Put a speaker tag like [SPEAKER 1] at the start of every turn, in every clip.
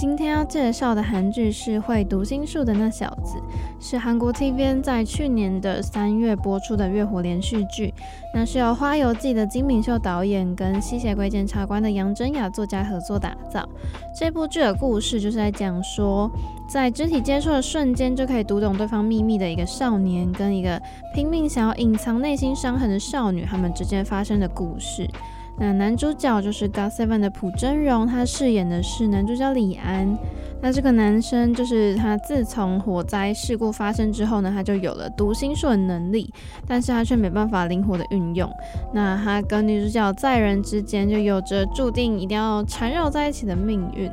[SPEAKER 1] 今天要介绍的韩剧是《会读心术的那小子》，是韩国 TVN 在去年的三月播出的月火连续剧。那是由《花游记》的金敏秀导演跟吸血鬼检察官的杨真雅作家合作打造。这部剧的故事就是在讲说，在肢体接触的瞬间就可以读懂对方秘密的一个少年，跟一个拼命想要隐藏内心伤痕的少女，他们之间发生的故事。那男主角就是《GOT7》的朴真荣，他饰演的是男主角李安。那这个男生就是他，自从火灾事故发生之后呢，他就有了读心术的能力，但是他却没办法灵活的运用。那他跟女主角在人之间就有着注定一定要缠绕在一起的命运。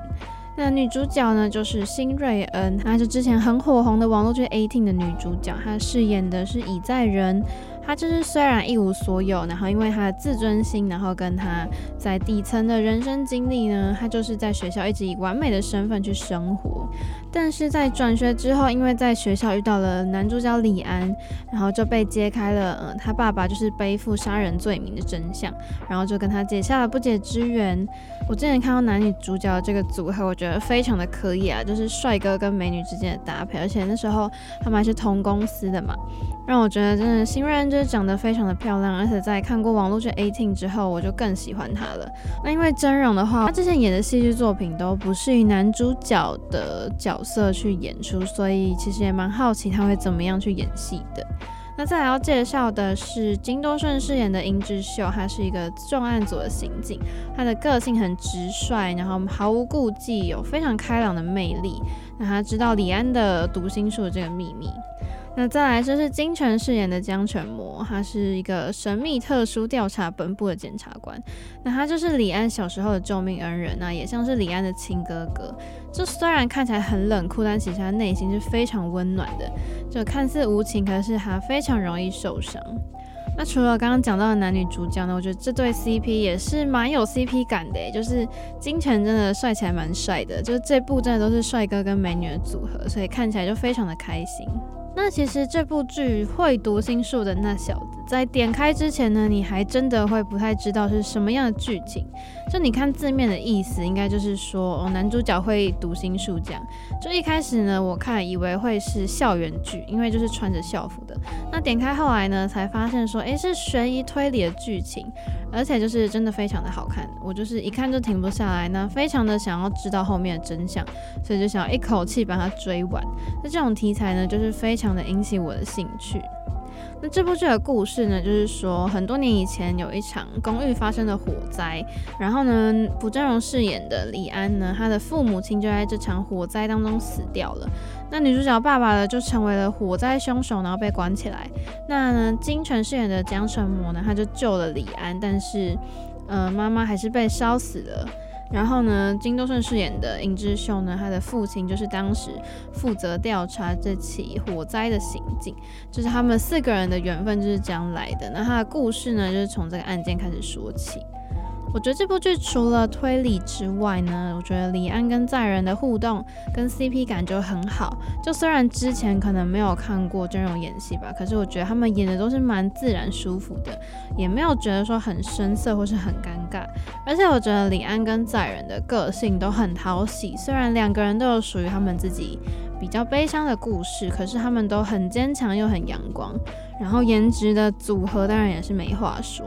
[SPEAKER 1] 那女主角呢，就是辛瑞恩，她是之前很火红的网络剧《A-Team》的女主角，她饰演的是以在人。他就是虽然一无所有，然后因为他的自尊心，然后跟他在底层的人生经历呢，他就是在学校一直以完美的身份去生活。但是在转学之后，因为在学校遇到了男主角李安，然后就被揭开了，呃，他爸爸就是背负杀人罪名的真相，然后就跟他结下了不解之缘。我之前看到男女主角这个组合，我觉得非常的可以啊，就是帅哥跟美女之间的搭配，而且那时候他们还是同公司的嘛。让我觉得真的新瑞恩就是长得非常的漂亮，而且在看过网络剧《A-Team》之后，我就更喜欢他了。那因为真容的话，他之前演的戏剧作品都不是以男主角的角色去演出，所以其实也蛮好奇他会怎么样去演戏的。那再来要介绍的是金多顺饰演的殷智秀，他是一个重案组的刑警，他的个性很直率，然后毫无顾忌，有非常开朗的魅力。那他知道李安的读心术这个秘密。那再来就是金泉饰演的江全模，他是一个神秘特殊调查本部的检察官。那他就是李安小时候的救命恩人，那也像是李安的亲哥哥。就虽然看起来很冷酷，但其实他内心是非常温暖的。就看似无情，可是他非常容易受伤。那除了刚刚讲到的男女主角呢，我觉得这对 CP 也是蛮有 CP 感的，就是金泉真的帅起来蛮帅的，就是这部真的都是帅哥跟美女的组合，所以看起来就非常的开心。那其实这部剧会读心术的那小子，在点开之前呢，你还真的会不太知道是什么样的剧情。就你看字面的意思，应该就是说，哦，男主角会读心术这样。就一开始呢，我看以为会是校园剧，因为就是穿着校服的。那点开后来呢，才发现说，诶，是悬疑推理的剧情，而且就是真的非常的好看。我就是一看就停不下来，那非常的想要知道后面的真相，所以就想要一口气把它追完。那这种题材呢，就是非常。的引起我的兴趣。那这部剧的故事呢，就是说很多年以前有一场公寓发生了火灾，然后呢，朴正荣饰演的李安呢，他的父母亲就在这场火灾当中死掉了。那女主角爸爸呢，就成为了火灾凶手，然后被关起来。那呢，金泉饰演的江成模呢，他就救了李安，但是，呃，妈妈还是被烧死了。然后呢，金多顺饰演的尹智秀呢，他的父亲就是当时负责调查这起火灾的刑警，就是他们四个人的缘分就是这样来的。那他的故事呢，就是从这个案件开始说起。我觉得这部剧除了推理之外呢，我觉得李安跟载人的互动跟 CP 感就很好。就虽然之前可能没有看过真荣演戏吧，可是我觉得他们演的都是蛮自然舒服的，也没有觉得说很生涩或是很尴尬。而且我觉得李安跟载人的个性都很讨喜，虽然两个人都有属于他们自己比较悲伤的故事，可是他们都很坚强又很阳光。然后颜值的组合当然也是没话说。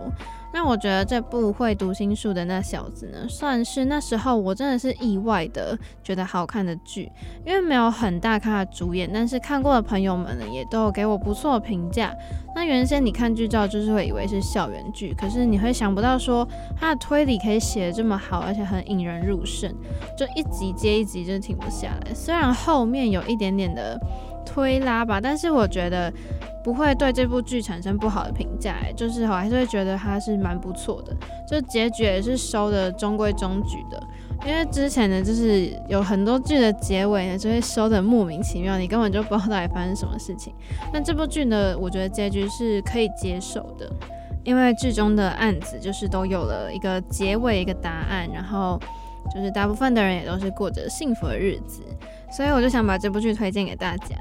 [SPEAKER 1] 那我觉得这部会读心术的那小子呢，算是那时候我真的是意外的觉得好看的剧，因为没有很大咖的主演，但是看过的朋友们呢也都有给我不错的评价。那原先你看剧照就是会以为是校园剧，可是你会想不到说它的推理可以写得这么好，而且很引人入胜，就一集接一集就停不下来。虽然后面有一点点的推拉吧，但是我觉得。不会对这部剧产生不好的评价，就是我还是会觉得它是蛮不错的，就结局也是收的中规中矩的。因为之前呢，就是有很多剧的结尾呢，就会收的莫名其妙，你根本就不知道到底发生什么事情。那这部剧呢，我觉得结局是可以接受的，因为剧中的案子就是都有了一个结尾，一个答案，然后就是大部分的人也都是过着幸福的日子，所以我就想把这部剧推荐给大家。